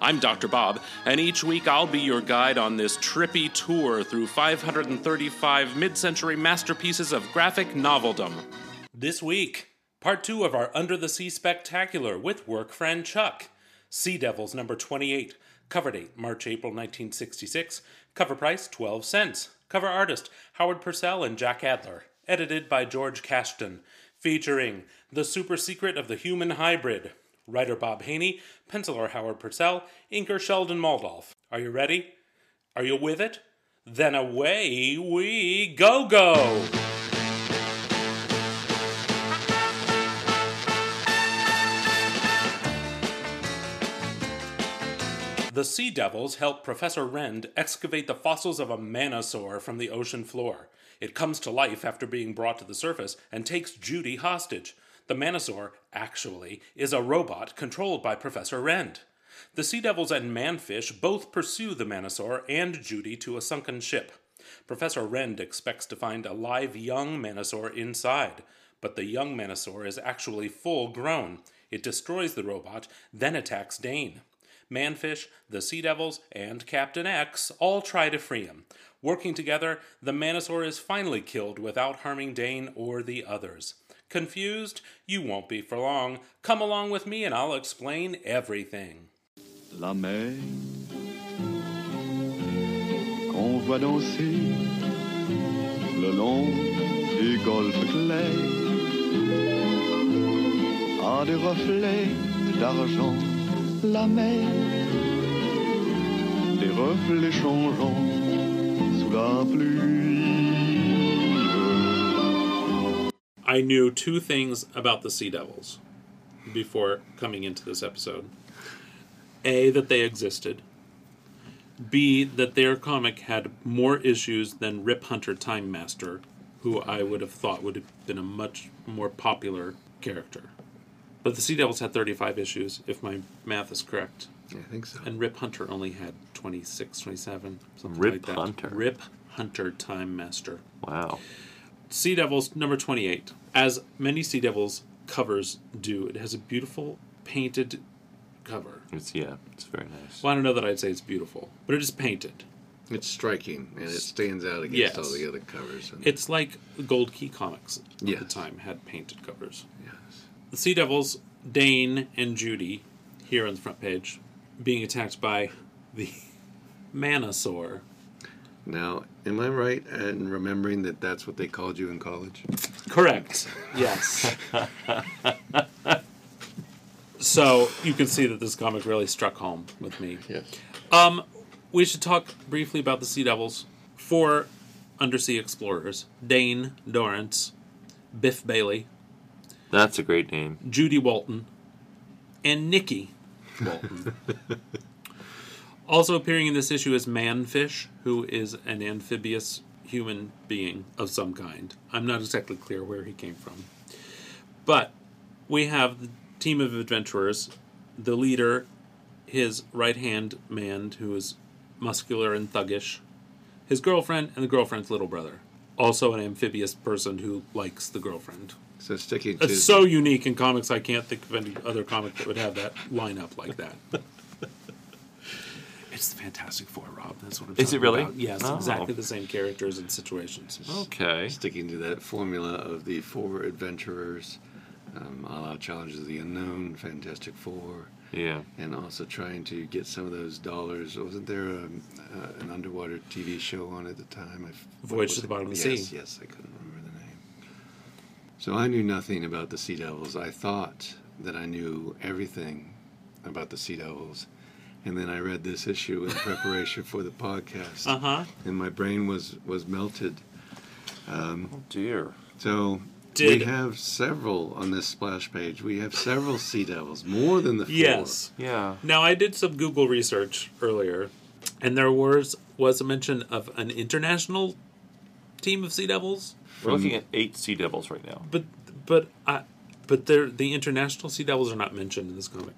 I'm Dr. Bob, and each week I'll be your guide on this trippy tour through 535 mid century masterpieces of graphic noveldom. This week, part two of our Under the Sea Spectacular with work friend Chuck. Sea Devils number 28. Cover date March April 1966. Cover price 12 cents. Cover artist Howard Purcell and Jack Adler. Edited by George Kashdan. Featuring The Super Secret of the Human Hybrid. Writer Bob Haney, penciler Howard Purcell, inker Sheldon Moldoff. Are you ready? Are you with it? Then away we go go! The Sea Devils help Professor Rend excavate the fossils of a manosaur from the ocean floor. It comes to life after being brought to the surface and takes Judy hostage. The Manosaur, actually, is a robot controlled by Professor Rend. The Sea Devils and Manfish both pursue the Manosaur and Judy to a sunken ship. Professor Rend expects to find a live young Manosaur inside, but the young Manosaur is actually full grown. It destroys the robot, then attacks Dane. Manfish, the Sea Devils, and Captain X all try to free him. Working together, the Manosaur is finally killed without harming Dane or the others. Confused? You won't be for long. Come along with me and I'll explain everything. La mer qu'on voit danser le long du golfe clair a des reflets d'argent. La mer, des reflets changeants sous la pluie. I knew two things about the Sea Devils before coming into this episode. A, that they existed. B, that their comic had more issues than Rip Hunter Time Master, who I would have thought would have been a much more popular character. But the Sea Devils had 35 issues, if my math is correct. I think so. And Rip Hunter only had 26, 27, something Rip like that. Hunter? Rip Hunter Time Master. Wow. Sea Devils number 28. As many Sea Devils covers do, it has a beautiful painted cover. It's yeah, it's very nice. Well, I don't know that I'd say it's beautiful, but it is painted. It's striking and it stands out against Yes. all the other covers. And, It's like Gold Key Comics at the time had painted covers. yes. The Sea Devils, Dane and Judy, here on the front page, being attacked by the Manosaur. Now, am I right in remembering that that's what they called you in college? Correct. Yes. so you can see that this comic really struck home with me. Yes. Um, we should talk briefly about the Sea Devils. Four undersea explorers: Dane Dorrance, Biff Bailey, That's a great name. Judy Walton, and Nikki Walton. also appearing in this issue is Manfish, who is an amphibious human being of some kind. I'm not exactly clear where he came from. But we have the team of adventurers, the leader, his right hand man, who is muscular and thuggish, his girlfriend, and the girlfriend's little brother. Also, an amphibious person who likes the girlfriend. So sticking to It's so unique in comics. I can't think of any other comic that would have that line up like that. it's the Fantastic Four, Rob. That's what I'm. Is it really? about. Yes, Oh. exactly the same characters and situations. Okay. sticking to that formula of the four adventurers, um, a la Challengers of the Unknown, Fantastic Four, Yeah. and also trying to get some of those dollars. Wasn't there a, uh, an underwater TV show on at the time? I f- Voyage to the? Bottom of the Sea. yes, Sea. Yes, I couldn't remember the name. So I knew nothing about the Sea Devils. I thought that I knew everything about the Sea Devils. And then I read this issue in preparation for the podcast, Uh huh. and my brain was was melted. Oh dear. So Did- we have several on this splash page. We have several Sea Devils, more than the four. Yes. Yeah. Now I did some Google research earlier And there was was a mention of an international team of Sea Devils, We're looking at eight Sea Devils right now. but but I, but they're, the international Sea Devils are not mentioned in this comic.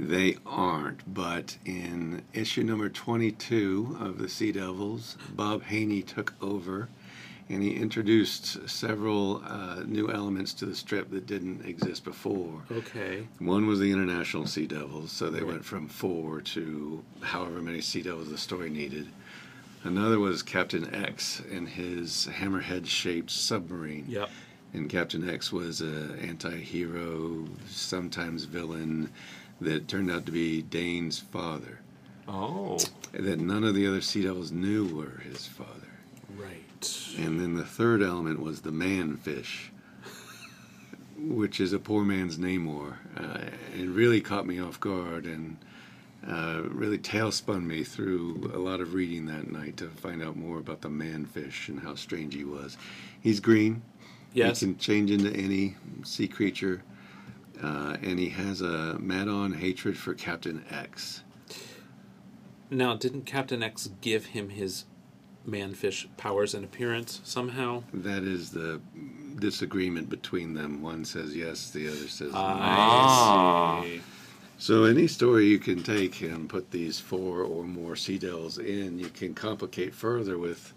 They aren't, but in issue number 22 of the Sea Devils, Bob Haney took over and he introduced several uh, new elements to the strip that didn't exist before. Okay. One was the International Sea Devils, so they Right. went from four to however many Sea Devils the story needed. Another was Captain X and his hammerhead shaped submarine. Yep. And Captain X was a anti-hero, sometimes villain, that turned out to be Dane's father. Oh. That none of the other Sea Devils knew were his father. Right. And then the third element was the man-fish, which is a poor man's Namor. Uh, it really caught me off guard and uh, really tailspun me through a lot of reading that night to find out more about the man-fish and how strange he was. He's green. Yes. He can change into any sea creature. Uh, and he has a mad-on hatred for Captain X. Now, didn't Captain X give him his manfish powers and appearance somehow? That is the disagreement between them. One says yes, the other says no. Ah. I see. So any story you can take and put these four or more sea devils in, you can complicate further with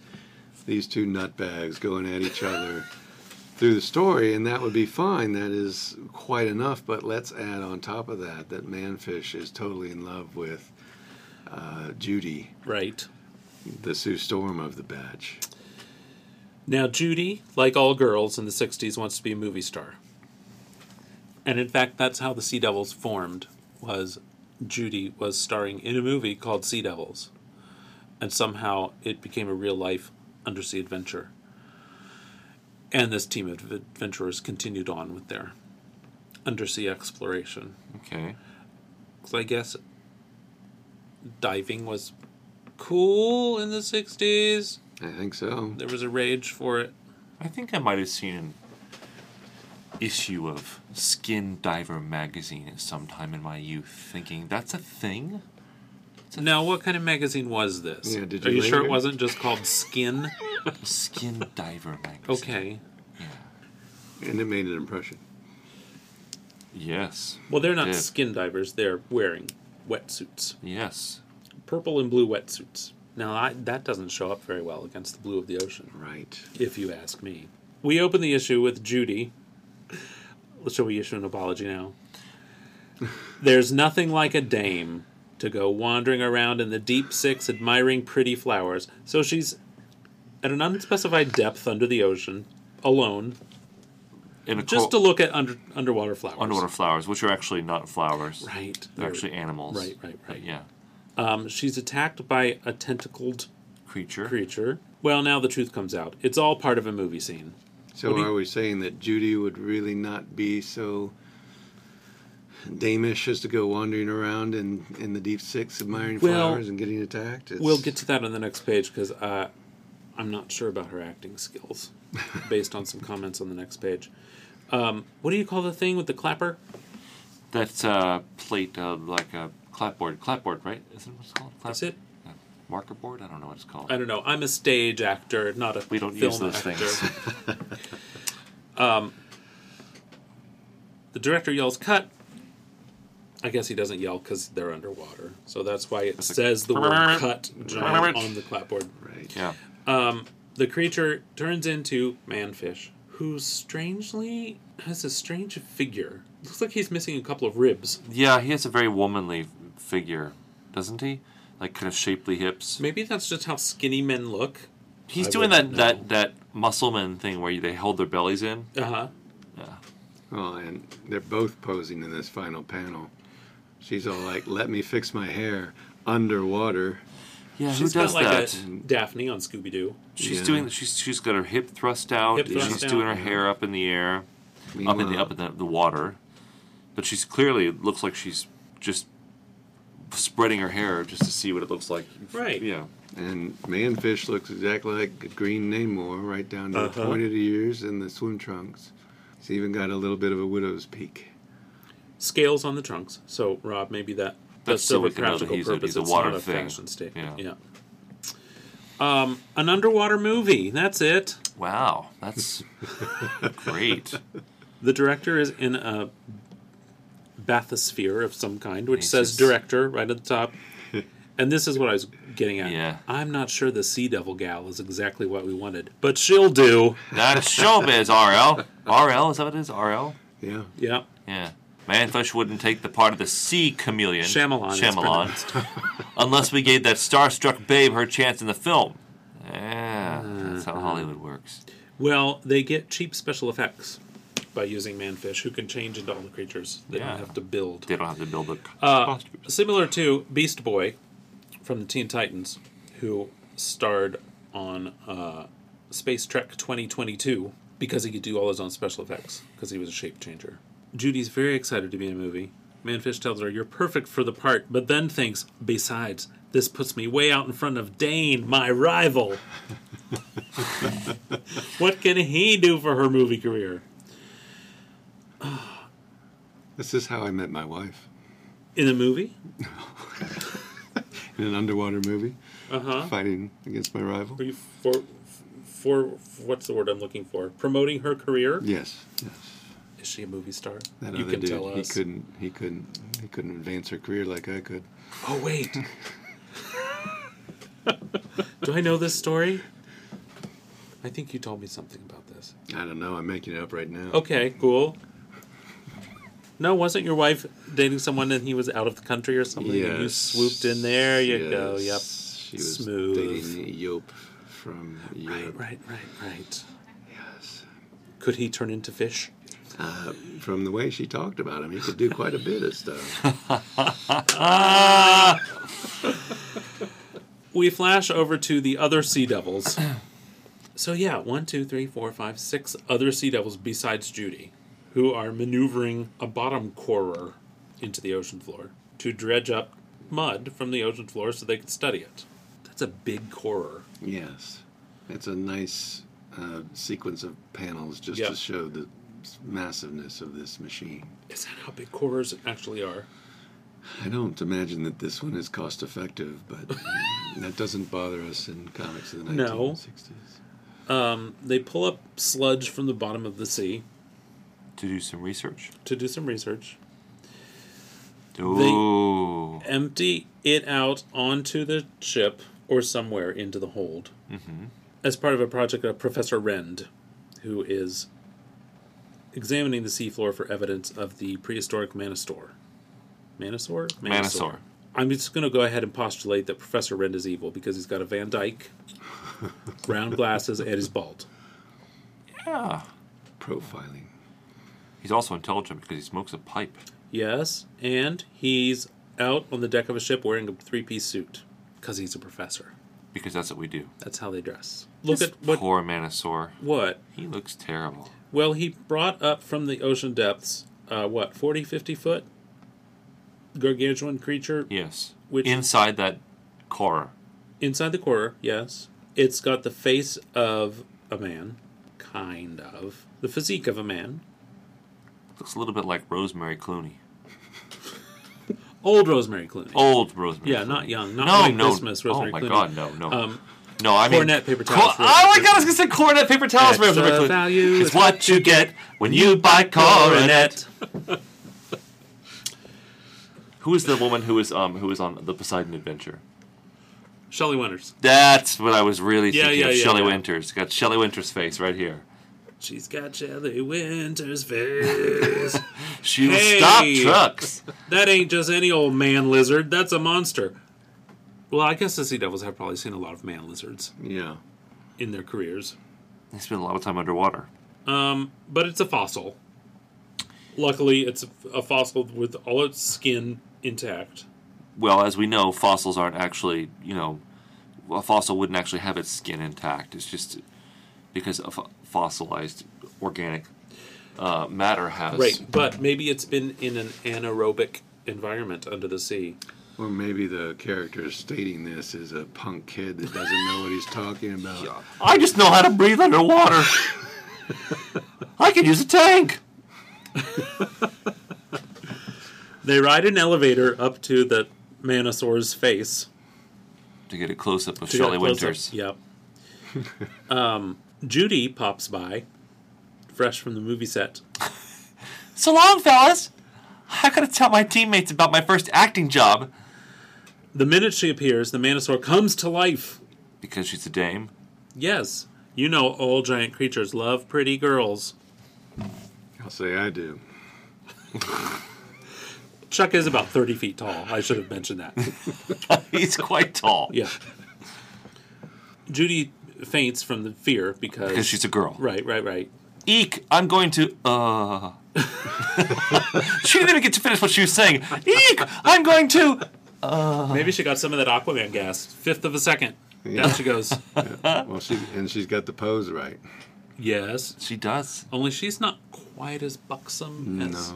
these two nutbags going at each other through the story, and that would be fine. That is quite enough. But let's add on top of that that Manfish is totally in love with uh, Judy, Right. the Sue Storm of the batch. Now, Judy, like all girls in the 60s, wants to be a movie star. And in fact, that's how the Sea Devils formed, was Judy was starring in a movie called Sea Devils. And somehow it became a real life undersea adventure. And this team of adventurers continued on with their undersea exploration. Okay. So I guess diving was cool in the 60s. I think so. There was a rage for it. I think I might have seen an issue of Skin Diver magazine at some time in my youth, thinking that's a thing. Now, what kind of magazine was this? Yeah, did Are you you sure later? it wasn't just called Skin? Skin Diver magazine. Okay. Yeah. And it made an impression. Yes. Well, they're not Yeah. skin divers. They're wearing wetsuits, Yes. purple and blue wetsuits. Now, I, that doesn't show up very well against the blue of the ocean, Right. if you ask me. We open the issue with Judy. Shall we issue an apology now? There's nothing like a dame to go wandering around in the deep six admiring pretty flowers. So she's at an unspecified depth under the ocean, alone, In a just to look at under underwater flowers. underwater flowers, which are actually not flowers. Right. They're actually animals. Right, right, But right. yeah. Um, she's attacked by a tentacled Creature. creature. Well, now the truth comes out. It's all part of a movie scene. So What do you- are we saying that Judy would really not be so damish has to go wandering around in, in the deep six admiring Well, flowers and getting attacked? It's, We'll get to that on the next page because uh, I'm not sure about her acting skills based on some comments on the next page. Um, what do you call the thing with the clapper? That's a plate of like a clapboard. Clapboard, right? Isn't what it's called? Clap- Is it? uh, Marker board? I don't know what it's called. I don't know. I'm a stage actor, not a We don't film use those actor. things. The director yells, "Cut!" I guess he doesn't yell because they're underwater, so that's why it says the word "cut" giant on the clapboard. Right. yeah. The creature turns into manfish, who strangely has a strange figure. Looks like he's missing a couple of ribs. Yeah, he has a very womanly figure, doesn't he? Like kind of shapely hips. Maybe that's just how skinny men look. He's I doing that, wouldn't that that muscleman thing where they hold their bellies in. Uh huh. Yeah. Well, and they're both posing in this final panel. She's all like, "Let me fix my hair underwater." Yeah, She's who does got like that? a Daphne on Scooby Doo. She's Yeah. doing. She's she's got her hip thrust out. Hip thrust she's out, doing her hair up in the air, up in the up in the, the water. But she's clearly it looks like she's just spreading her hair just to see what it looks like. Right. Yeah. And Manfish looks exactly like a green Namor, right down to the Uh-huh. pointed ears and the swim trunks. He's even got a little bit of a widow's peak. Scales on the trunks. So, Rob, maybe that That's so serve we a can know that practical he's a- purpose. he's a It's water not a fashion statement. Yeah. Yeah. Um, an underwater movie. That's it. Wow, that's great. The director is in a bathysphere of some kind, which He's says just- director right at the top. and this is what I was getting at. Yeah. I'm not sure the Sea Devil gal is exactly what we wanted, but she'll do. That's showbiz, RL. RL, is that what it is? RL? Yeah. Yeah. Yeah. Manfish wouldn't take the part of the sea chameleon. Shyamalan. Shyamalan. unless we gave that starstruck babe her chance in the film. Yeah, that's how Hollywood works. Well, they get cheap special effects by using manfish, who can change into all the creatures. They Yeah. don't have to build. They don't have to build a Uh, costume. similar to Beast Boy from the Teen Titans, who starred on uh, Space Trek 2022 because he could do all his own special effects because he was a shape changer. Judy's very excited to be in a movie. Manfish tells her, You're perfect for the part, but then thinks, Besides, this puts me way out in front of Dane, my rival. what can he do for her movie career? This is how I met my wife In a movie? in an underwater movie, Uh huh. fighting against my rival. Are you for for what's the word I'm looking for? Promoting her career? Yes, yes. Is she a movie star? That you other can dude, tell he couldn't, he couldn't, he couldn't advance her career like I could. Oh wait. Do I know this story? I think you told me something about this. I don't know. I'm making it up right now. Okay, cool. No, wasn't your wife dating someone and he was out of the country or something? And you swooped in there. You go. Yep. She was Smooth. dating Yop from Right, right, right, right. Yes. Could he turn into fish? Uh, from the way she talked about him, he could do quite a bit of stuff. we flash over to the other sea devils. so yeah, one, two, three, four, five, six other sea devils besides Judy, who are maneuvering a bottom corer into the ocean floor to dredge up mud from the ocean floor so they can study it. That's a big corer. yes. It's a nice uh, sequence of panels just Yeah. to show the massiveness of this machine. Is that how big cores actually are? I don't imagine that this one is cost effective, but that doesn't bother us in comics of the No. 1960s. Um, they pull up sludge from the bottom of the sea To do some research. to do some research. Ooh. empty it out onto the ship or somewhere into the hold as part of a project of Professor Rend, who is examining the seafloor for evidence of the prehistoric Manosaur. Manosaur? Manosaur. I'm just going to go ahead and postulate that Professor Rend is evil because he's got a Van Dyke, round glasses, and he's bald. Yeah. Profiling. He's also intelligent because he smokes a pipe. Yes, and he's out on the deck of a ship wearing a three piece suit because he's a professor. Because that's what we do. That's how they dress. Look This at what poor Manosaur. what He looks terrible. Well, he brought up from the ocean depths, uh, what, 40, 50 foot? Gargantuan creature Yes. Which- Inside that core. inside the core, yes. It's got the face of a man, kind of. The physique of a man. Looks a little bit like Rosemary Clooney. Old Rosemary Clooney. Old Rosemary. Yeah, Clooney. not young, not no, White no. Christmas Rosemary Clooney. oh my Clooney. god, no, no. Um, no, I mean Cornet paper towels. oh my god, I was gonna say Coronet paper towels. Extra value It's is what you get when you buy Coronet. Who is the woman who is um who is on the Poseidon Adventure? Shelley Winters. That's what I was really Yeah, thinking yeah, of. yeah, Shelley yeah. Winters. Got Shelley Winters' face right here. She's got Shelley Winters' face. She will Hey. stop trucks. that ain't just any old man lizard. That's a monster. Well, I guess the Sea Devils have probably seen a lot of man lizards Yeah. in their careers. They spend a lot of time underwater. Um, but it's a fossil. Luckily, it's a, a fossil with all its skin intact. Well, as we know, fossils aren't actually, you know, a fossil wouldn't actually have its skin intact. It's just because of fossilized organic uh, matter has. Right, but maybe it's been in an anaerobic environment under the sea. Or maybe the character stating this is a punk kid that doesn't know what he's talking about. I just know how to breathe underwater. I could use a tank. They ride an elevator up to the Manosaur's face. To get a close up of to Shelley. Winters. Yep. um, Judy pops by, fresh from the movie set. So long, fellas. I gotta tell my teammates about my first acting job. The minute she appears, the Manosaur comes to life. Because she's a dame. Yes, you know all giant creatures love pretty girls. I'll say I do. Chuck is about 30 feet tall. I should have mentioned that. He's quite tall. Yeah. Judy faints from the fear because. Because she's a girl. Right, right, right. Eek, I'm going to. Uh. she didn't even get to finish what she was saying. Eek, I'm going to. Uh. Maybe she got some of that Aquaman gas. Fifth of a second. Yeah. Down she goes. Well, she and she's got the pose right. yes. She does. Only she's not quite as buxom as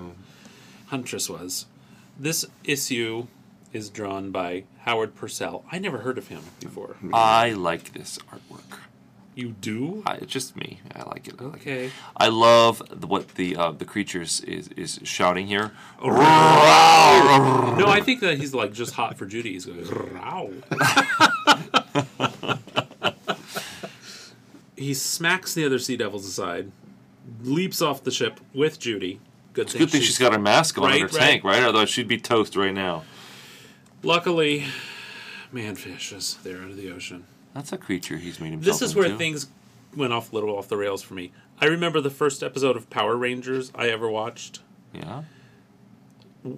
Huntress was. This issue is drawn by Howard Purcell. I never heard of him before. I like this artwork. You do? I, it's just me. I like it. I like it. Okay. I love the, what the uh, the creatures is, is shouting here. No, I think that he's like just hot for Judy. He's going, he smacks the other sea devils aside, leaps off the ship with Judy. Good thing, Good thing she's got her mask on Right, her right. tank, right? Otherwise, she'd be toast right now. Luckily, manfish is there of the ocean. That's a creature he's made himself This is where into. things went off a little off the rails for me. I remember the first episode of Power Rangers I ever watched Yeah.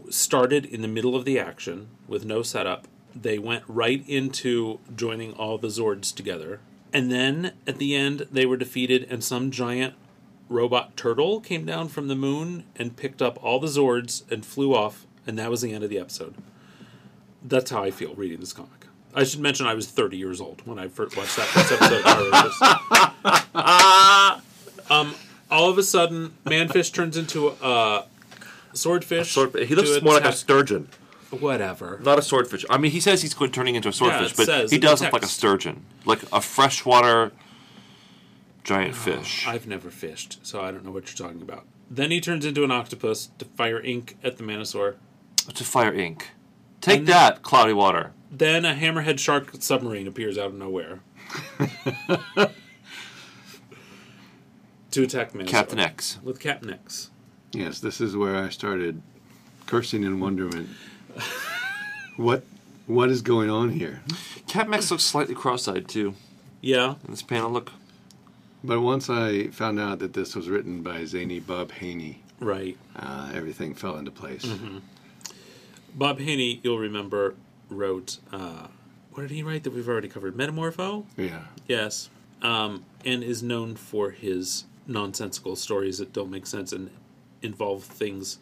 started in the middle of the action with no setup. They went right into joining all the Zords together. And then at the end, they were defeated, and some giant robot turtle came down from the moon and picked up all the Zords and flew off, and that was the end of the episode. That's how I feel reading this comic. I should mention I was 30 years old when I first watched that first episode. of um, all of a sudden, Manfish turns into a swordfish. Sword, he looks more like a sturgeon, Whatever. not a swordfish. I mean, he says he's going turning into a swordfish, it but he does look like a sturgeon, like a freshwater giant fish. I've never fished, so I don't know what you're talking about. Then he turns into an octopus to fire ink at the Manosaur. to fire ink. Take And- that, cloudy water. Then a hammerhead shark submarine appears out of nowhere to attack the Manosaur. Captain X. With Captain X. Yes, this is where I started cursing in wonderment. what what is going on here? Captain X looks slightly cross-eyed too Yeah. in this panel. Look, But once I found out that this was written by zany Bob Haney, Right. uh, everything fell into place. Mm-hmm. Bob Haney, you'll remember, wrote. Uh, what did he write that we've already covered? Metamorpho? Yeah. Yes. Um, and is known for his nonsensical stories that don't make sense and involve things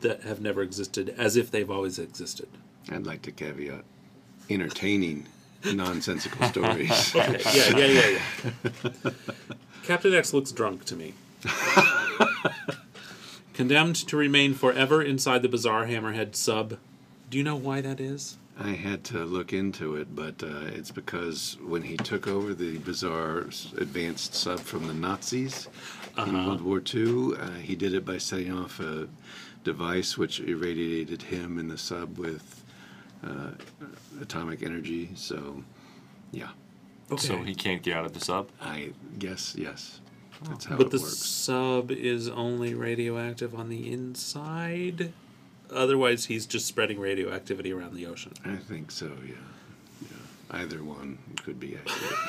that have never existed as if they've always existed. I'd like to caveat entertaining nonsensical stories. Okay. Yeah, yeah, yeah, yeah. Captain X looks drunk to me. Condemned to remain forever inside the bizarre Hammerhead sub. Do you know why that is? I had to look into it, but uh, it's because when he took over the bizarre advanced sub from the Nazis in World War II, uh, he did it by setting off a device which irradiated him and the sub with uh, atomic energy. So, yeah, Okay. so he can't get out of the sub. I guess yes. That's how but it the works. sub is only radioactive on the inside. Otherwise, he's just spreading radioactivity around the ocean. I think so. Yeah, yeah. Either one could be accurate.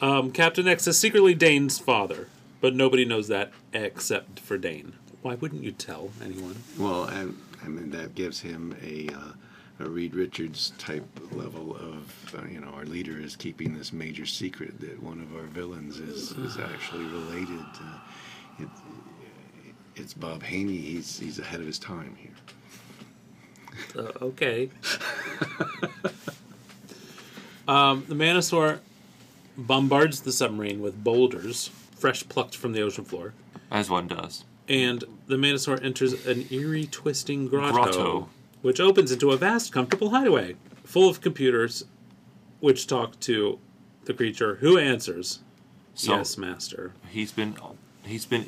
Um, Captain X is secretly Dane's father, but nobody knows that except for Dane. Why wouldn't you tell anyone? Well, I, I mean that gives him a uh, a Reed Richards type level of uh, you know our leader is keeping this major secret that one of our villains is is actually related. Uh, it, it's Bob Haney. He's he's ahead of his time here. Uh, okay. um, the Manosaur bombards the submarine with boulders, fresh plucked from the ocean floor, As one does. and the Manosaur enters an eerie, twisting grotto, Grotto. which opens into a vast, comfortable hideaway full of computers, which talk to the creature, who answers, So "Yes, master." he's been he's been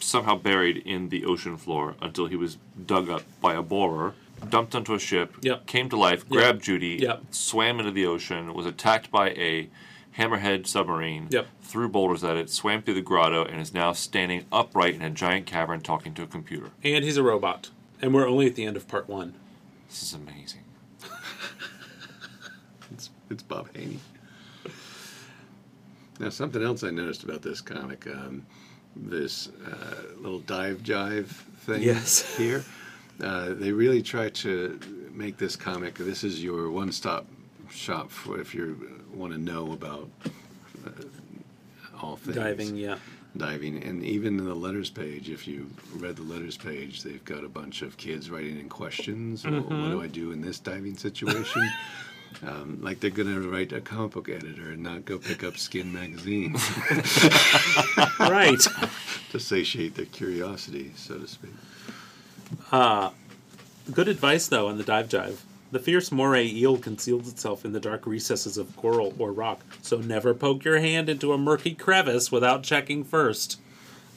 somehow buried in the ocean floor until he was dug up by a borer, dumped onto a ship, Yep. came to life, grabbed Judy, Yep. swam into the ocean, was attacked by a hammerhead submarine, Yep. threw boulders at it, swam through the grotto, and is now standing upright in a giant cavern talking to a computer. And he's a robot. And we're only at the end of part one. This is amazing. It's, it's Bob Haney. Now, something else I noticed about this comic, um, this uh, little dive jive thing Yes. here, uh, they really try to make this comic. This is your one-stop shop for if you want to know about uh, all things Diving, yeah. diving and even in the letters page if you read the letters page they've got a bunch of kids writing in questions well, what Mm-hmm. do i do in this diving situation um, like they're going to write a comic book editor and not go pick up skin magazine right. to satiate their curiosity so to speak Good advice, though, on the dive jive. The fierce moray eel conceals itself in the dark recesses of coral or rock, so never poke your hand into a murky crevice without checking first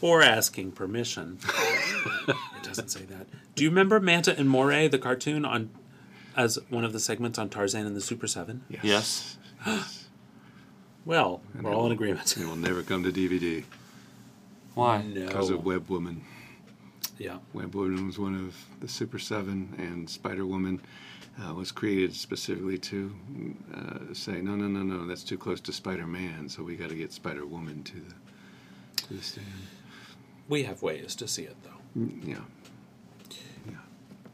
or asking permission. it doesn't say that. Do you remember Manta and Moray, the cartoon, on as one of the segments on Tarzan and the Super Seven? Yes. Well, we're all in agreement. it will never come to dvd Why? because No. of web woman Yeah. web woman was one of the super seven and spider woman uh, was created specifically to uh, say no no no no that's too close to spider-man so we got to get spider-woman to the to the stand We have ways to see it, though. Yeah.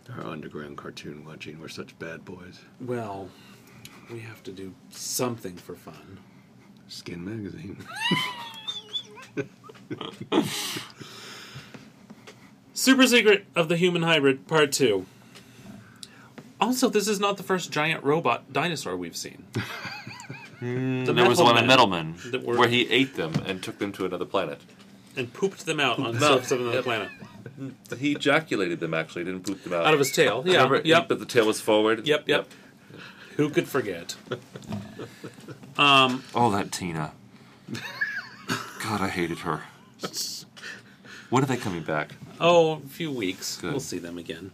Yeah. Our underground cartoon watching. We're such bad boys. Well, we have to do something for fun. Skin magazine. Super Secret of the Human Hybrid, Part 2. Also, this is not the first giant robot dinosaur we've seen. The There was one in Man Metalman that were- where he ate them and took them to another planet. And pooped them out on the surface of another planet. He ejaculated them actually, didn't poop them out. Out of his tail. Yeah. Remember, yep. but the tail was forward. Yep, yep. Who could forget? Um, oh, that Tina. God, I hated her. When are they coming back? Oh, a few weeks. Good. We'll see them again.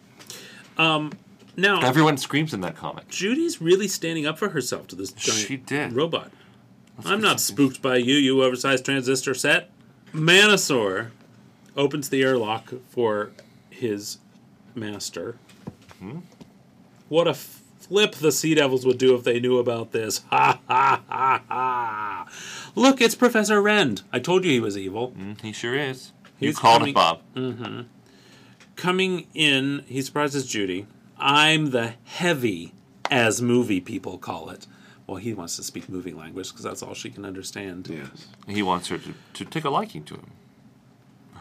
Um, now, Everyone screams in that comic. Judy's really standing up for herself to this giant She did. robot. I'm not spooked by you, you oversized transistor set. Manosaur opens the airlock for his master. Hmm? What a flip the Sea Devils would do if they knew about this. Ha ha ha ha. Look, it's Professor Rend. I told you he was evil. Mm, he sure is. You He's called coming- it, Bob. Coming in, he surprises Judy. I'm the heavy, as movie people call it. Well, he wants to speak moving language because that's all she can understand. yes. He wants her to, to take a liking to him.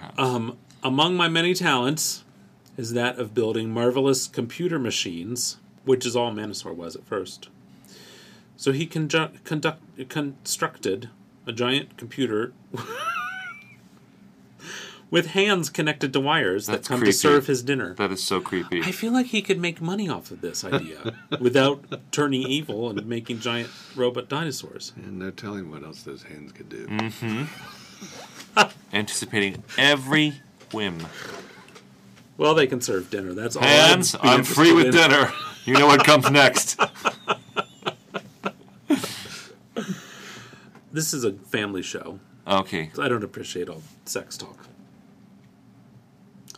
Perhaps. Um, among my many talents is that of building marvelous computer machines, which is all Manosaur was at first. So he conju- conduct- constructed a giant computer with hands connected to wires That's that come creepy. to serve his dinner. that is so creepy. I feel like he could make money off of this idea without turning evil and making giant robot dinosaurs. And no telling what else those hands could do. Anticipating every whim. Well, they can serve dinner. That's all. I'd Hands, I'm free with in. dinner. You know what comes next. This is a family show. Okay. I don't appreciate all sex talk.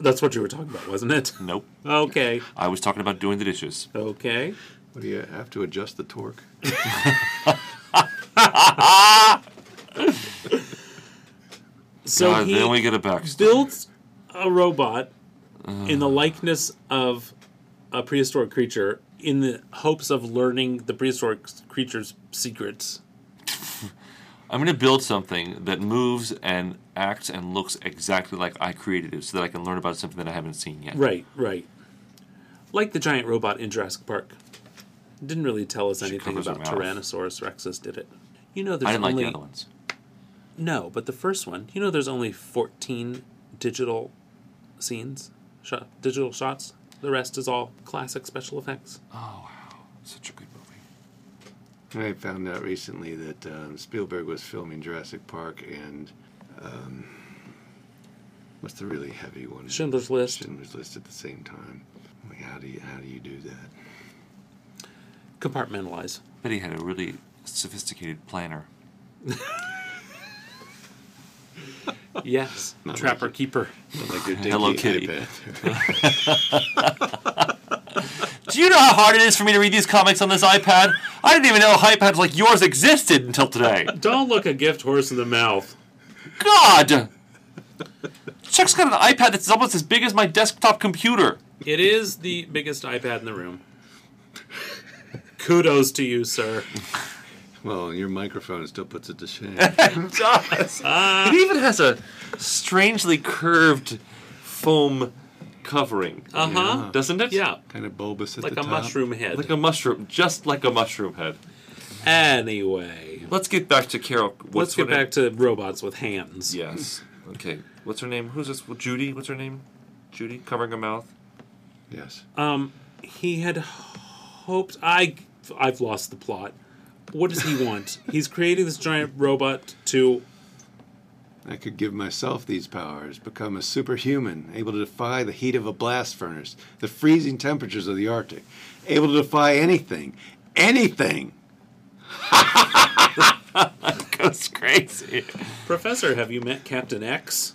That's what you were talking about, wasn't it? Nope. Okay. I was talking about doing the dishes. Okay. What do you have to adjust the torque? So God, he then we get a backstory. builds a robot uh-huh. in the likeness of a prehistoric creature in the hopes of learning the prehistoric creature's secrets. I'm going to build something that moves and acts and looks exactly like I created it so that I can learn about something that I haven't seen yet. Right, right. Like the giant robot in Jurassic Park. Didn't really tell us She anything about. Tyrannosaurus Rexus, did it? You know, there's I didn't only like the other ones. No, but the first one. You know, there's only 14 digital scenes, shot, digital shots. The rest is all classic special effects. Oh, wow. Such a good movie. I found out recently that um, Spielberg was filming Jurassic Park, and um, What's the really heavy one? Schindler's List. Schindler's List at the same time. Like, how do you how do you do that? Compartmentalize. But he had a really sophisticated planner. Yes. Not Trapper like keeper. Like your Hello Kitty. Do you know how hard it is for me to read these comics on this iPad? I didn't even know iPads like yours existed until today. Don't look a gift horse in the mouth. God! Chuck's got an iPad that's almost as big as my desktop computer. It is the biggest iPad in the room. Kudos to you, sir. Well, your microphone still puts it to shame. It does. it even has a strangely curved foam covering, Uh huh. doesn't it? Yeah. kind of bulbous at Like the a mushroom head. Like a mushroom, just like a mushroom head. Anyway, Let's get back to Carol. let's get her back to robots with hands. Yes. Okay. What's her name? Who's this? Judy. What's her name? Judy covering her mouth. Yes. Um, he had hoped. I I've lost the plot. What does he want? He's creating this giant robot to. I could give myself these powers, become a superhuman, able to defy the heat of a blast furnace, the freezing temperatures of the Arctic, able to defy anything, anything. Goes crazy. Professor, have you met Captain X?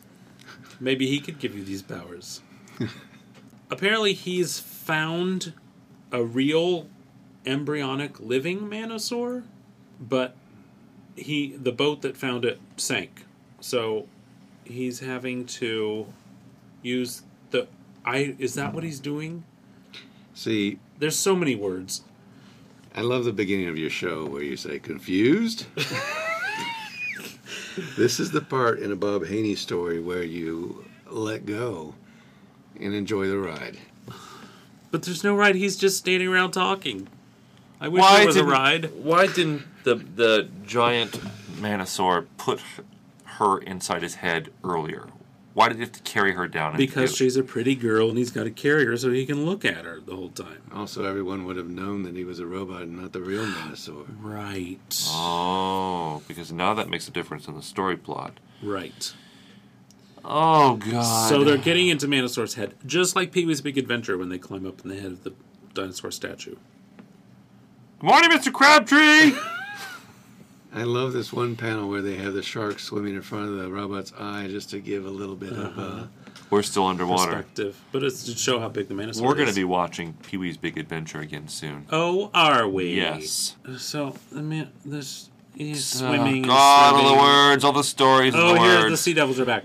Maybe he could give you these powers. Apparently, he's found a real embryonic living manosaur, but he the boat that found it sank. So he's having to use the I is that what he's doing? See, There's so many words. I love the beginning of your show where you say confused. this is the part in a Bob Haney story where you let go and enjoy the ride. But there's no ride. He's just standing around talking. I wish Why there was a didn't- ride. Why didn't the the giant manosaur put her inside his head earlier? Why did he have to carry her down? Because she's a pretty girl and he's got to carry her so he can look at her the whole time. Also, everyone would have known that he was a robot and not the real dinosaur. Right. Oh, because now that makes a difference in the story plot. Right. Oh God! So they're getting into Manosaur's head, just like Pee Wee's Big Adventure when they climb up in the head of the dinosaur statue. Good morning, Mr. Crabtree. I love this one panel where they have the shark swimming in front of the robot's eye just to give a little bit of uh, We're still underwater. Perspective. But it's to show how big the Manosaur We're going to be watching Pee Wee's Big Adventure again soon. Oh, are we? Yes. So, the man, this. He's Oh, swimming. and God, all the words, all the stories, Oh, the here, the Sea Devils are back.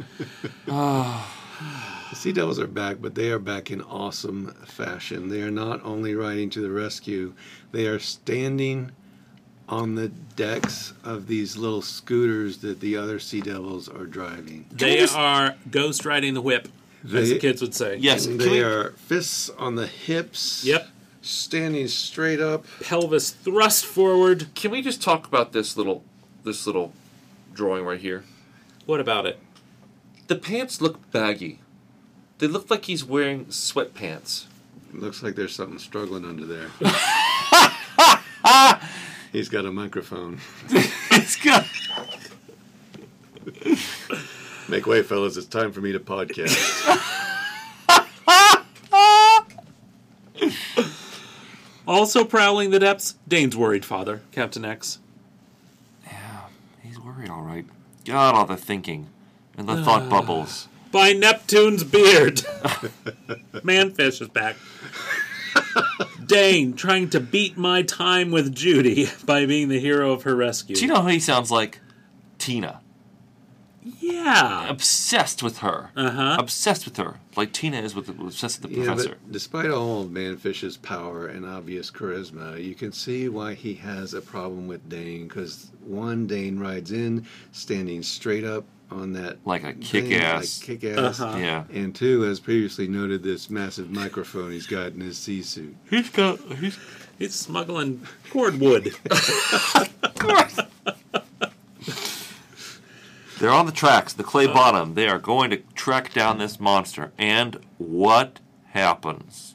The Sea Devils are back, but they are back in awesome fashion. They are not only riding to the rescue, they are standing on the decks of these little scooters that the other Sea Devils are driving. They just- are ghost riding the whip, as the kids would say. Yes, And they we- are fists on the hips. Yep. Standing straight up. Pelvis thrust forward. Can we just talk about this little, this little drawing right here? What about it? The pants look baggy. They look like he's wearing sweatpants. Looks like there's something struggling under there. He's got a microphone. It's got. Make way, fellas. It's time for me to podcast. Also prowling the depths, Dane's worried father, Captain X. Yeah, he's worried, all right. God, all the thinking and the thought uh, bubbles. By Neptune's beard. Manfish is back. Dane trying to beat my time with Judy by being the hero of her rescue. Do you know who he sounds like? Tina. Yeah. Obsessed with her. Uh huh. Obsessed with her. Like Tina is with obsessed with the Yeah, professor. but despite all of Manfish's power and obvious charisma, you can see why he has a problem with Dane. Because one, Dane rides in standing straight up on that Like a thing, kick-ass. like kick-ass. Uh-huh. Yeah. And two, as previously noted, this massive microphone he's got in his sea suit. He's got. He's. He's smuggling cordwood. of course. They're on the tracks, the clay bottom. They are going to track down this monster. And what happens?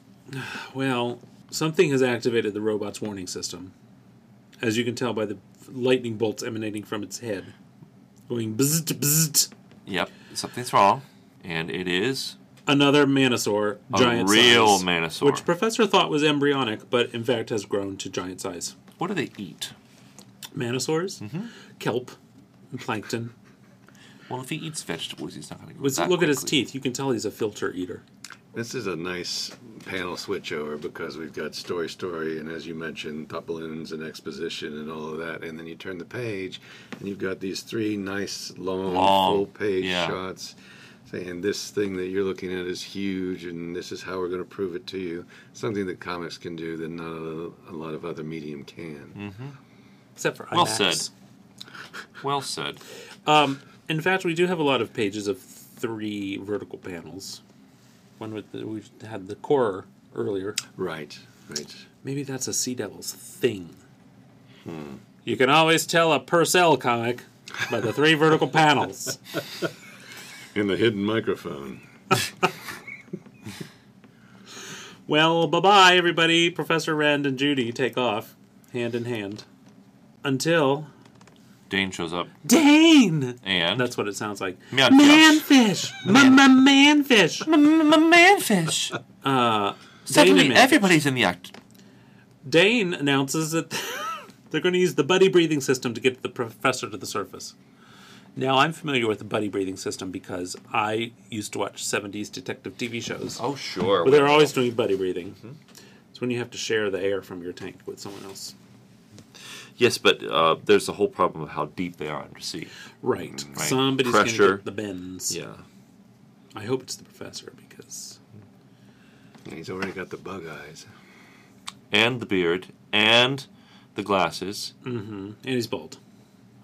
well, something has activated the robot's warning system. As you can tell by the lightning bolts emanating from its head. Going bzzzt bzzzt. Yep, something's wrong. And it is Another Manosaur, a giant real size, Manosaur. which Professor thought was embryonic, but in fact has grown to giant size. what do they eat? Manosaurs, Mm-hmm. kelp, and plankton. Well, if he eats vegetables, he's not going to go. Was- that Look at his teeth. You can tell he's a filter eater. This is a nice panel switchover because we've got story, story, and as you mentioned, thought balloons and exposition and all of that. And then you turn the page, and you've got these three nice long, Long, full page yeah. shots saying this thing that you're looking at is huge, and this is how we're going to prove it to you. Something that comics can do that not a, a lot of other medium can. Except for Well said. Well said. Um, in fact, we do have a lot of pages of three vertical panels. One with the, we had the core earlier. Right, right. Maybe that's a Sea Devils thing. You can always tell a Purcell comic by the three vertical panels. In the hidden microphone. Well, bye bye, everybody. Professor Rand and Judy take off, hand in hand. Until. Dane shows up, Dane! and That's what it sounds like. Manfish. Manfish! M-m-manfish! manfish. Uh, Suddenly, Manfish. everybody's in the act. Dane announces that they're going to use the buddy breathing system to get the professor to the surface. Now, I'm familiar with the buddy breathing system because I used to watch 70s detective TV shows Oh, sure. where they're always doing buddy breathing. It's when you have to share the air from your tank with someone else. Yes, but uh, there's a whole problem of how deep they are undersea. Right. Right. Somebody's going to Pressure. get the bends. Yeah. I hope it's the professor because Yeah, he's already got the bug eyes. And the beard, and the glasses. Mm-hmm. And he's bald.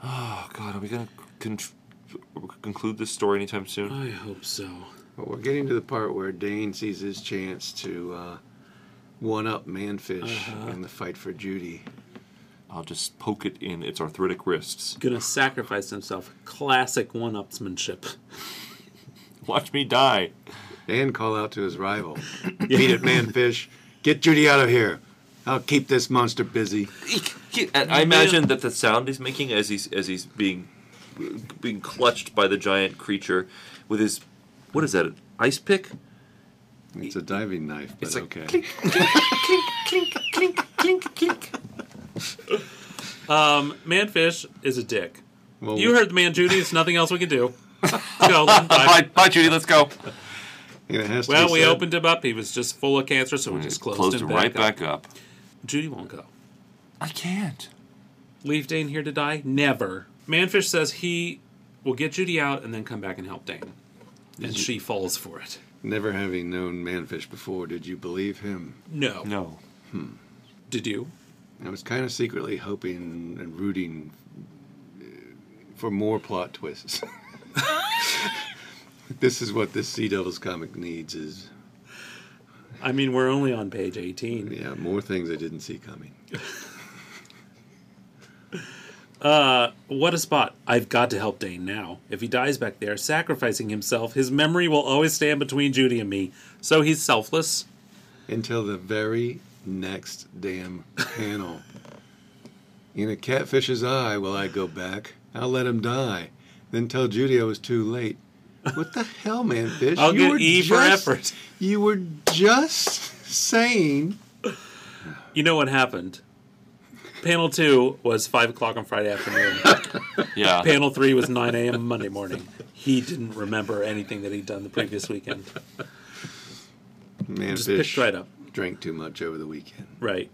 Oh, God, are we going to con- conclude this story anytime soon? I hope so. But we're getting to the part where Dane sees his chance to uh, one up Manfish Uh-huh. in the fight for Judy. I'll just poke it in its arthritic wrists. Gonna sacrifice himself. Classic one-upsmanship. Watch me die. And call out to his rival. Beat it, Manfish. Get Judy out of here. I'll keep this monster busy. And I imagine that the sound he's making as he's as he's being being clutched by the giant creature with his what is that? An ice pick? It's a diving knife, but It's like okay. clink, clink, clink, clink, clink. Um, Manfish is a dick. Well, You heard the man, Judy. There's nothing else we can do. Let's go. Let him. Bye, bye, Judy. Let's go. and it has to Well, we said, opened him up. He was just full of cancer, so we just closed, Closed him it right back, back up. up. Judy won't go. I can't. Leave Dane here to die? Never. Manfish says he will get Judy out and then come back and help Dane. And she falls for it. Never having known Manfish before, did you believe him? No. No. Hmm. Did you? I was kind of secretly hoping and rooting uh, for more plot twists. this is what this Sea Devils comic needs is I mean, we're only on page 18. yeah, more things I didn't see coming. Uh, what a spot. I've got to help Dane now. If he dies back there, sacrificing himself, his memory will always stand between Judy and me. So he's selfless. Until the very next damn panel. In a catfish's eye will I go back. I'll let him die. Then tell Judy I was too late. What the hell, man, fish? I'll You get were E for just- effort. You were just saying You know what happened? Panel two was 5 o'clock on Friday afternoon. Yeah. Panel three was 9 a.m. Monday morning. He didn't remember anything that he'd done the previous weekend. man Just fish picked right up. Drank too much over the weekend. Right.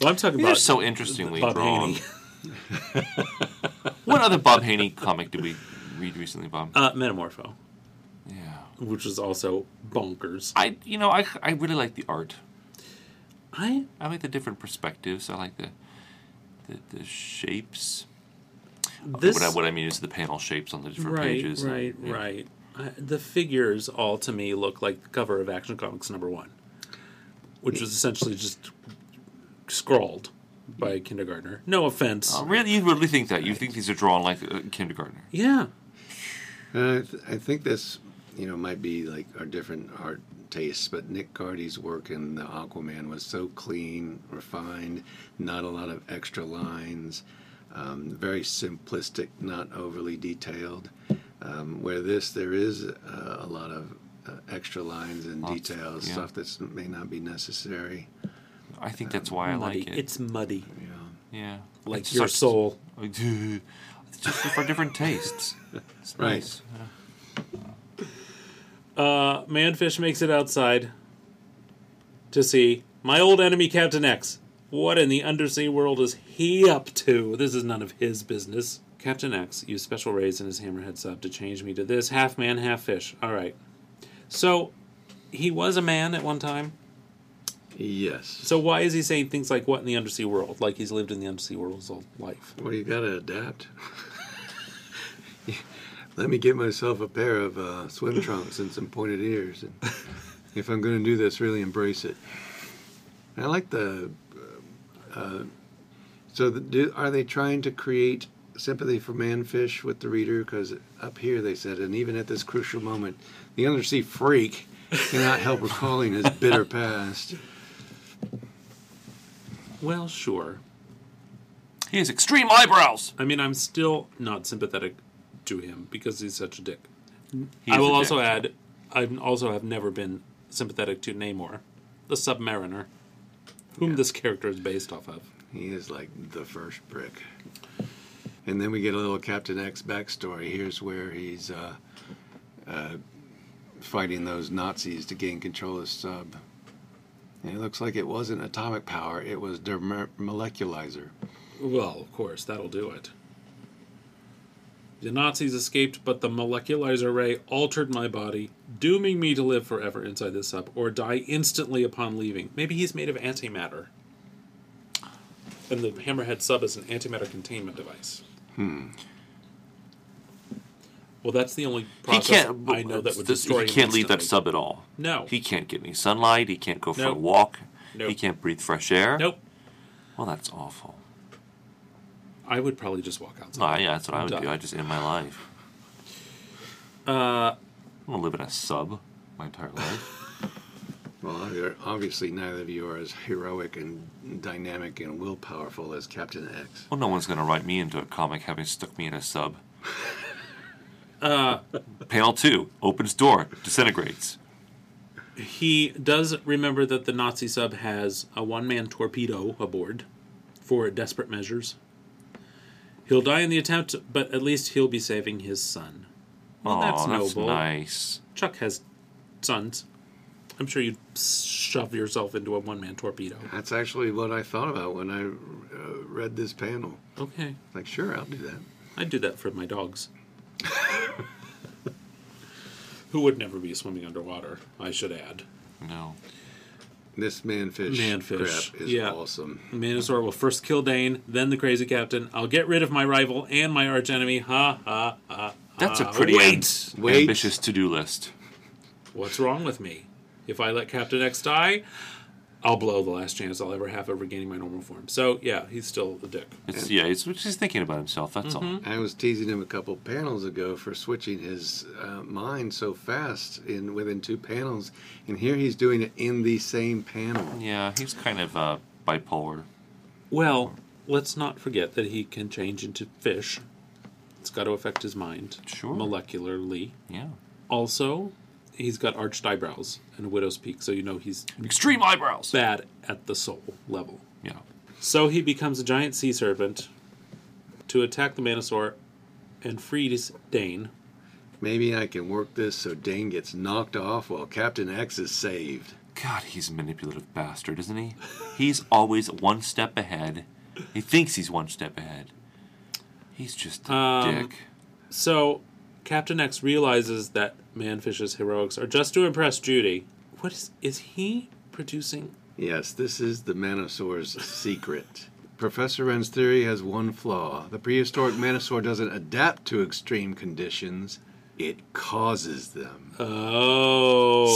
Well, I'm talking They're about so interestingly Bob drawn. Haney. What other Bob Haney comic did we read recently, Bob? Uh, Metamorpho, yeah. which was also bonkers. I, you know, I, I really like the art. I I like the different perspectives. I like the the, the shapes. this what, I, what I mean is the panel shapes on the different right, pages. and- right, yeah. right. Uh, the figures all to me look like the cover of Action Comics number one, which was essentially just scrawled by a kindergartner. No offense. Oh, really, you really think that? You think these are drawn like a kindergartner? yeah, And I, th- I think this, you know, might be like our different art tastes, but Nick Cardy's work in the Aquaman was so clean, refined, not a lot of extra lines, um, very simplistic, not overly detailed. Um, where this, there is uh, a lot of uh, extra lines and Lots, details, yeah. stuff that may not be necessary. I think that's why I muddy. like it. It's muddy, Yeah. yeah, like It's your such- soul. It's just for different tastes. It's Right. nice. Uh, Manfish makes it outside to see my old enemy Captain X. What in the undersea world is he up to? This is none of his business. Captain X used special rays in his hammerhead sub to change me to this half man, half fish. All right. So he was a man at one time. Yes. So why is he saying things like "what in the undersea world"? Like he's lived in the undersea world his whole life. Well, you gotta adapt. Let me get myself a pair of uh, swim trunks and some pointed ears, and if I'm going to do this, really embrace it. I like the. Uh, so, the, do, are they trying to create sympathy for manfish with the reader? Because up here they said, and even at this crucial moment, the undersea freak cannot help recalling his bitter past. Well, sure. He has extreme eyebrows. I mean, I'm still not sympathetic to him because he's such a dick. He I will also dick. add, I also have never been sympathetic to Namor, the Submariner, whom this character is based off of. He is like the first brick. And then we get a little Captain X backstory. Here's where he's uh, uh, fighting those Nazis to gain control of the sub. And it looks like it wasn't atomic power; it was their mo- moleculizer. Well, of course, that'll do it. The Nazis escaped, but the moleculizer ray altered my body, dooming me to live forever inside this sub or die instantly upon leaving. Maybe he's made of antimatter. And the Hammerhead sub is an antimatter containment device. Hmm. Well, that's the only He can't. I know that would this- destroy He can't leave that sub at all. No. He can't get any sunlight. He can't go for a walk. Nope. He can't breathe fresh air. Nope. Well, that's awful. I would probably just walk outside. No, yeah, that's what I would Die. do. I just end my life. Uh, I'm gonna live in a sub my entire life. Well, obviously, neither of you are as heroic and dynamic and will powerful as Captain X. Well, no one's gonna write me into a comic having stuck me in a sub. uh, Panel two opens door, disintegrates. he does remember that the Nazi sub has a one man torpedo aboard for desperate measures. He'll die in the attempt, but at least he'll be saving his son. Well, oh, that's that's noble. nice. Chuck has sons. I'm sure you'd shove yourself into a one man torpedo. That's actually what I thought about when I uh, read this panel. Okay. Like, sure, I'll do that. I'd do that for my dogs. Who would never be swimming underwater, I should add. No. This manfish, Manfish, crap is yeah. awesome. Manosaur will first kill Dane, then the crazy captain. I'll get rid of my rival and my archenemy. Ha ha ha. That's a pretty wait. am- Wait. ambitious to-do list. What's wrong with me? If I let Captain X die, I'll blow the last chance I'll ever have of regaining my normal form. So yeah, he's still a dick. It's yeah, it's he's thinking about himself. That's Mm-hmm. all. I was teasing him a couple panels ago for switching his uh, mind so fast in within two panels, and here he's doing it in the same panel. Yeah, he's kind of uh, bipolar. Well, let's not forget that he can change into fish. It's got to affect his mind Sure. molecularly. Yeah. Also, he's got arched eyebrows and a widow's peak, so you know he's Extreme eyebrows. bad at the soul level. Yeah. So he becomes a giant sea serpent to attack the Manosaur and frees Dane. Maybe I can work this so Dane gets knocked off while Captain X is saved. God, he's a manipulative bastard, isn't he? He's always one step ahead. He thinks he's one step ahead. He's just a Um, dick. So Captain X realizes that Manfish's heroics are just to impress Judy. What is is he producing? Yes, this is the Manosaur's secret. Professor Wren's theory has one flaw. The prehistoric Manosaur doesn't adapt to extreme conditions, it causes them. Oh.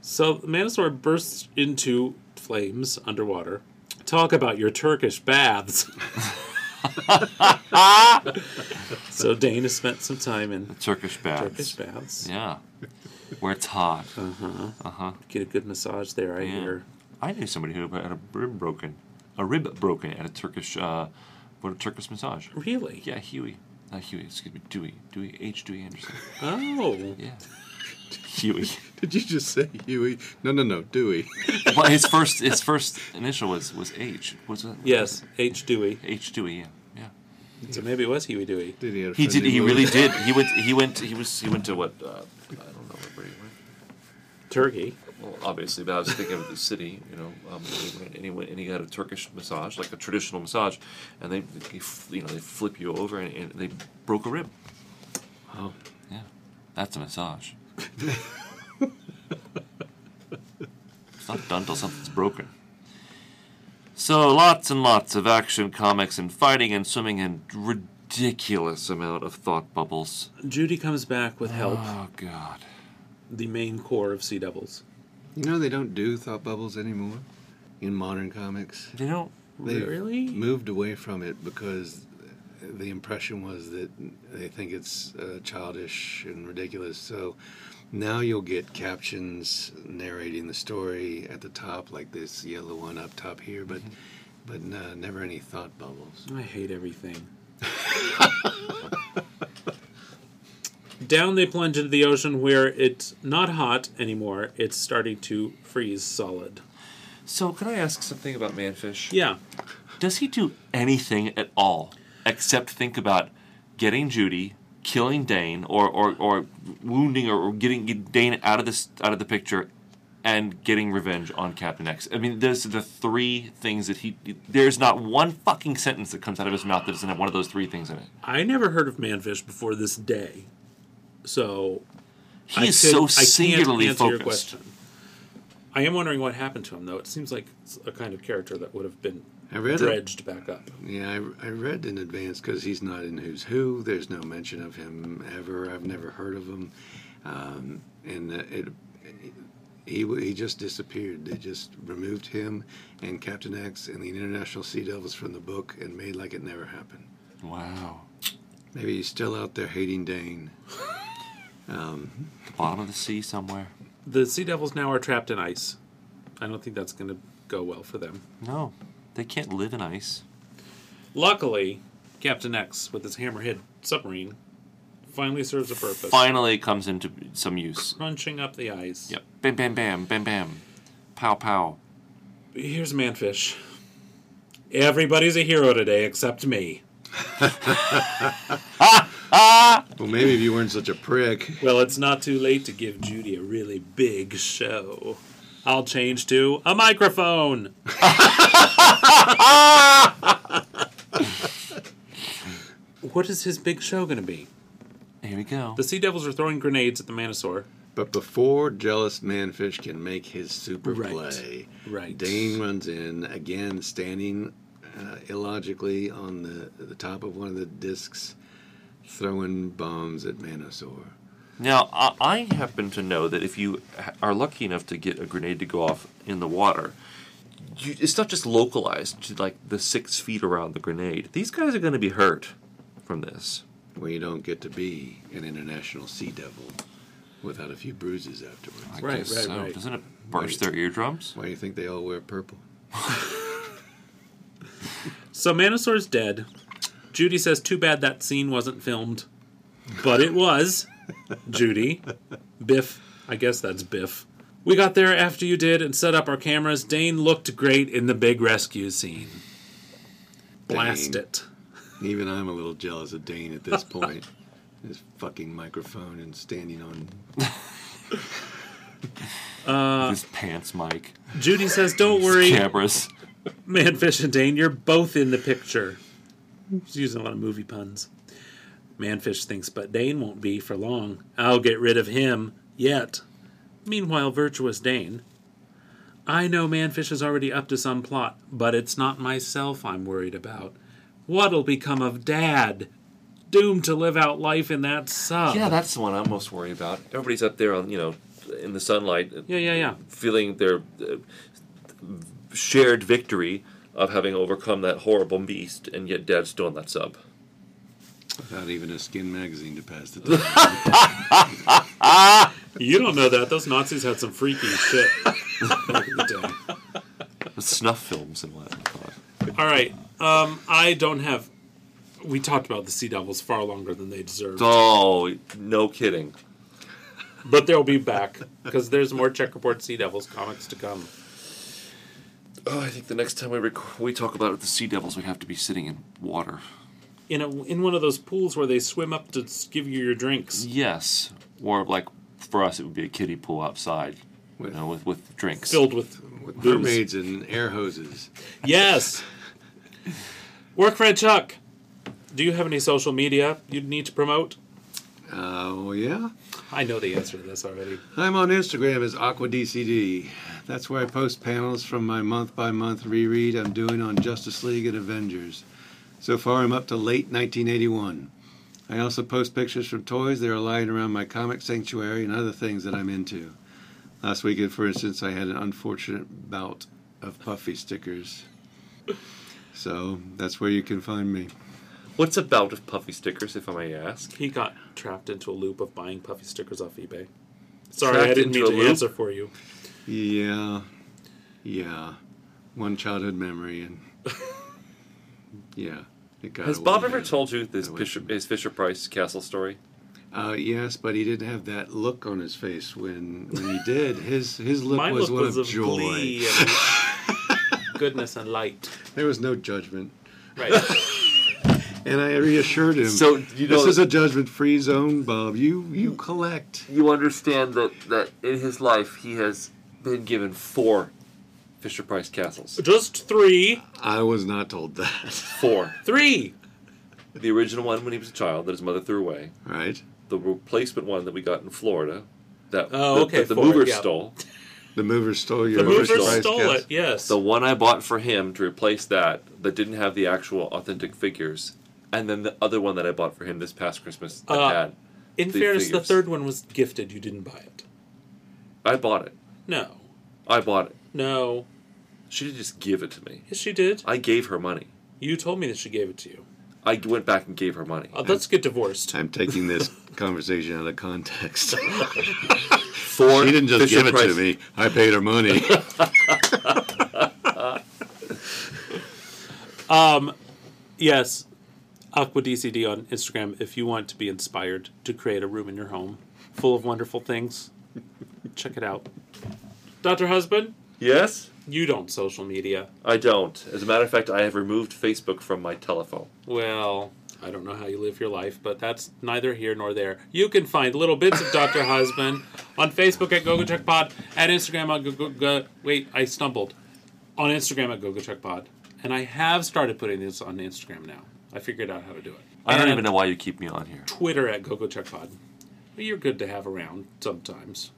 So the Manosaur bursts into flames underwater. Talk about your Turkish baths. so Dane has spent some time in Turkish baths. Turkish baths. Yeah. Where it's hot. Uh huh. Uh huh. Get a good massage there, I Yeah. hear. I knew somebody who had a rib broken. A rib broken at a Turkish, uh, what a Turkish massage. Really? Yeah, Huey. Not Huey. Excuse me. Dewey. Dewey. H. Dewey Anderson. Oh. Yeah. Huey. Did you just say Huey? No, no, no, Dewey. well, his first his first initial was was H. Was it? Yes, H. Dewey. H. Dewey. Yeah. Yeah. So maybe it was Huey Dewey. Did he? Have He did. He really did. He went. He went. He was. He went to what? Uh, I don't know where he went. Turkey. Well, obviously, but I was thinking of the city. You know, um, he went and he went and he got a Turkish massage, like a traditional massage, and they, they you know, they flip you over and, and they broke a rib. Oh, Yeah, that's a massage. it's not done till something's broken. So lots and lots of action comics and fighting and swimming and ridiculous amount of thought bubbles. Judy comes back with help, Oh God. the main core of Sea Devils. you know they don't do thought bubbles anymore in modern comics. They don't. They Really? moved away from it because the impression was that they think it's uh, childish and ridiculous. So now you'll get captions narrating the story at the top, like this yellow one up top here, but but uh, never any thought bubbles. I hate everything. Down they plunge into the ocean where it's not hot anymore. It's starting to freeze solid. So can I ask something about Manfish? Yeah. Does he do anything at all except think about getting Judy, killing Dane, or or, or wounding or, getting Dane out of this out of the picture, and getting revenge on Captain X? I mean, those are the three things that he. There's not one fucking sentence that comes out of his mouth that doesn't have one of those three things in it. I never heard of Manfish before this day. So He I is could- so singularly focused. I am wondering what happened to him, though. It seems like it's a kind of character that would have been I read it. dredged back up. Yeah, I, I read in advance because he's not in Who's Who. There's no mention of him ever. I've never heard of him, um, and uh, it, he he just disappeared. They just removed him and Captain X and the International Sea Devils from the book and made like it never happened. Wow. Maybe he's still out there hating Dane. The bottom of the sea somewhere. The Sea Devils now are trapped in ice. I don't think that's going to go well for them. No, they can't live in ice. Luckily, Captain X, with his hammerhead submarine, finally serves a purpose. Finally comes into some use. Crunching up the ice. Yep. Bam, bam, bam, bam, bam. Pow, pow. Here's Manfish. Everybody's a hero today except me. Well, maybe if you weren't such a prick. Well, it's not too late to give Judy a really big show. I'll change to a microphone. what is his big show going to be? Here we go. The Sea Devils are throwing grenades at the Manosaur. But before jealous manfish can make his super Right. play, Right. Dane runs in again, standing uh, illogically on the the top of one of the discs, throwing bombs at Manosaur. Now, I, I happen to know that if you are lucky enough to get a grenade to go off in the water, you, it's not just localized to like the six feet around the grenade. These guys are going to be hurt from this. Where you don't get to be an international sea devil without a few bruises afterwards. I Right, guess right, so. right. Doesn't it burst their eardrums? Why do you think they all wear purple? So Manosaur's dead. Judy says, too bad that scene wasn't filmed. But it was. Judy. Biff. I guess that's Biff. We got there after you did and set up our cameras. Dane looked great in the big rescue scene. Blast Dane. it. Even I'm a little jealous of Dane at this point. His fucking microphone and standing on. Uh, His pants, Mike. Judy says, don't worry, Cameras. Manfish and Dane, you're both in the picture. She's using a lot of movie puns. Manfish thinks, but Dane won't be for long. I'll get rid of him. Yet. Meanwhile, virtuous Dane. I know Manfish is already up to some plot, but it's not myself I'm worried about. What'll become of Dad? Doomed to live out life in that sub. Yeah, that's the one I'm most worried about. Everybody's up there on, you know, in the sunlight, yeah, yeah, yeah. feeling their uh, shared victory of having overcome that horrible beast, and yet Dad's still in that sub. Without even a skin magazine to pass the time. You don't know that. Those Nazis had some freaky shit back in the day. Snuff films and what. God. All right. Um, I don't have We talked about the Sea Devils far longer than they deserved. Oh, no kidding. But they'll be back because there's more Checkerboard Sea Devils comics to come. Oh, I think the next time we rec- we talk about the Sea Devils, we have to be sitting in water. In a, in one of those pools where they swim up to give you your drinks. Yes, or like for us, it would be a kiddie pool outside, With- you know, with with drinks. Filled with With mermaids and air hoses. Yes. Work friend Chuck. Do you have any social media you'd need to promote? Uh, oh, yeah? I know the answer to this already. I'm on Instagram as AquaDCD. That's where I post panels from my month by month reread I'm doing on Justice League and Avengers. So far, I'm up to late 1981. I also post pictures from toys that are lying around my comic sanctuary and other things that I'm into. Last weekend, for instance, I had an unfortunate bout of puffy stickers. So that's where you can find me. What's a bout of puffy stickers, if I may ask? He got trapped into a loop of buying puffy stickers off eBay. Sorry, Trapped I didn't mean to loop? answer for you. Yeah, yeah. One childhood memory, and yeah. Has. Bob ever told you this Fisher, his Fisher Price castle story? Uh, yes, but he didn't have that look on his face when when he did. His his look My was look one was of of joy. and goodness and light. There was no judgment, Right. and I reassured him. So, you know- this is a judgment-free zone, Bob. You you collect. You understand that, that in his life he has been given four Fisher Price castles. Just three. I was not told that. Four. Three. The original one when he was a child that his mother threw away. Right. The replacement one that we got in Florida. That Oh, the, okay, that the four, mover yeah. stole. The mover stole your The mover Fisher Price stole cast. it, yes. The one I bought for him to replace that that didn't have the actual authentic figures. And then the other one that I bought for him this past Christmas that Uh, had. In the fairness, the third one was gifted. You didn't buy it. I bought it. No. I bought it. No. She didn't just give it to me. Yes, she did. I gave her money. You told me that she gave it to you. I went back and gave her money. Uh, let's get divorced. I'm taking this conversation out of context. Four she didn't just Fisher give it Price- to me. I paid her money. um, Yes, Aqua DCD on Instagram. If you want to be inspired to create a room in your home full of wonderful things, check it out. Doctor Husband, Yes? you don't social media. I don't. As a matter of fact, I have removed Facebook from my telephone. Well, I don't know how you live your life, but that's neither here nor there. You can find little bits of Doctor Husband on Facebook at GoGoCheckPod, at Instagram at GoGo. Wait, I stumbled. On Instagram at GoGoCheckPod, and I have started putting this on Instagram now. I figured out how to do it. I don't And even know why you keep me on here. Twitter at GoGoCheckPod. You're good to have around sometimes.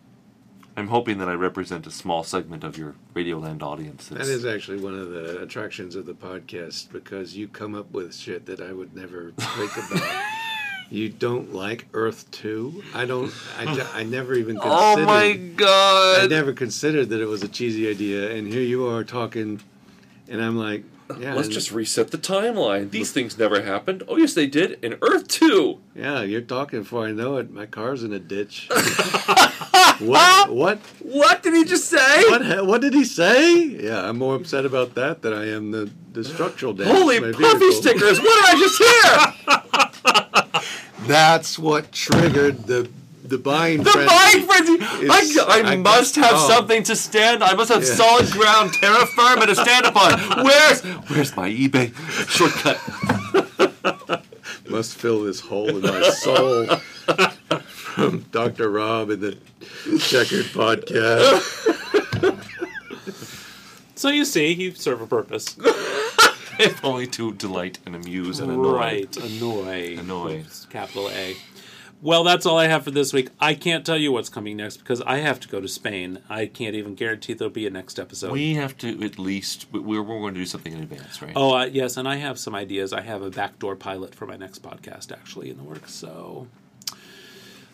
I'm hoping that I represent a small segment of your Radioland audience. That's- actually one of the attractions of the podcast because you come up with shit that I would never think about. you don't like Earth Two? I don't. I, I never even oh considered. Oh my god! I never considered that it was a cheesy idea, and here you are talking, and I'm like, yeah, Let's just reset the timeline. These things never happened. Oh yes, they did. In Earth Two. yeah. You're talking before I know it. My car's in a ditch. what? What? What did he just say? What? What did he say? Yeah, I'm more upset about that than I am the the structural damage. Holy to my puffy vehicle. stickers! What did I just hear? That's what triggered the the buying frenzy. The frenzy. buying frenzy! It's- I, I, I- must have oh. something to stand. I must have Yeah. solid ground, terra firma to stand upon. Where's where's my eBay shortcut? Must fill this hole in my soul from Dr. Rob in the Checkered Podcast. So you see, you serve a purpose. if only to delight and amuse and annoy. Right. Annoy. Annoy. Capital A. Well, that's all I have for this week. I can't tell you what's coming next because I have to go to Spain. I can't even guarantee there'll be a next episode. We have to at least we- we're, we're going to do something in advance, right? oh, uh, yes, and I have some ideas. I have a backdoor pilot for my next podcast actually in the works. So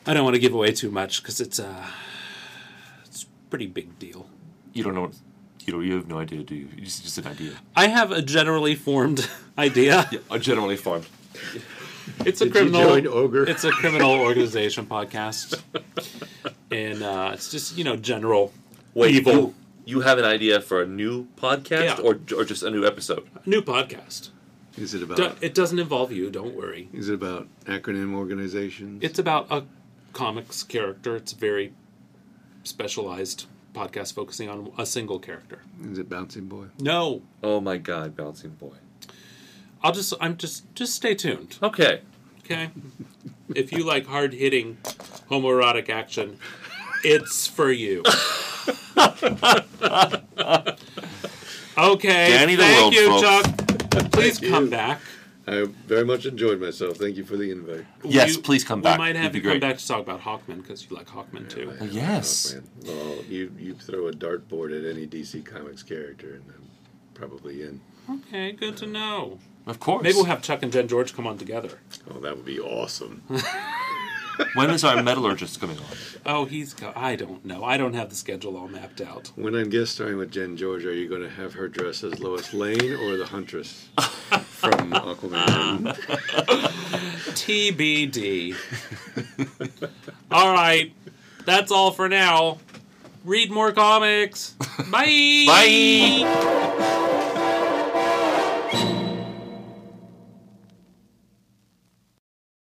I don't want to give away too much because it's a it's a pretty big deal. You don't know what you know. You have no idea, do you? It's just an idea. I have a generally formed idea. Yeah, uh, generally formed. It's a Did you criminal. join Ogre? It's a criminal organization podcast, and uh, it's just you know general Wait, evil You, you have an idea for a new podcast Yeah. or or just a new episode? A new podcast. Is it about? Do- it doesn't involve you. Don't worry. is it about acronym organizations? It's about a comics character. It's a very specialized podcast focusing on a single character. Is it Bouncing Boy? No, Oh my god, bouncing boy. I'll just. I'm just. Just stay tuned. Okay. Okay. if you like hard hitting homoerotic action, it's for you. okay. Danny the thank World, you, folks. Chuck. Please Thank come you. back. I very much enjoyed myself. Thank you for the invite. Yes, You- please come back. We might have you come great. back to talk about Hawkman because you like Hawkman too. I- yes. oh, man. Well, you you throw a dartboard at any DC Comics character, and I'm probably in. Okay, good to know. Of course. Maybe we'll have Chuck and Jen George come on together. Oh, that would be awesome. when is our metallurgist coming on? Oh, he's. Go- I don't know. I don't have the schedule all mapped out. when I'm guest starring with Jen George, are you going to have her dress as Lois Lane or the Huntress from Aquaman? TBD. all right, that's all for now. Read more comics. Bye. Bye.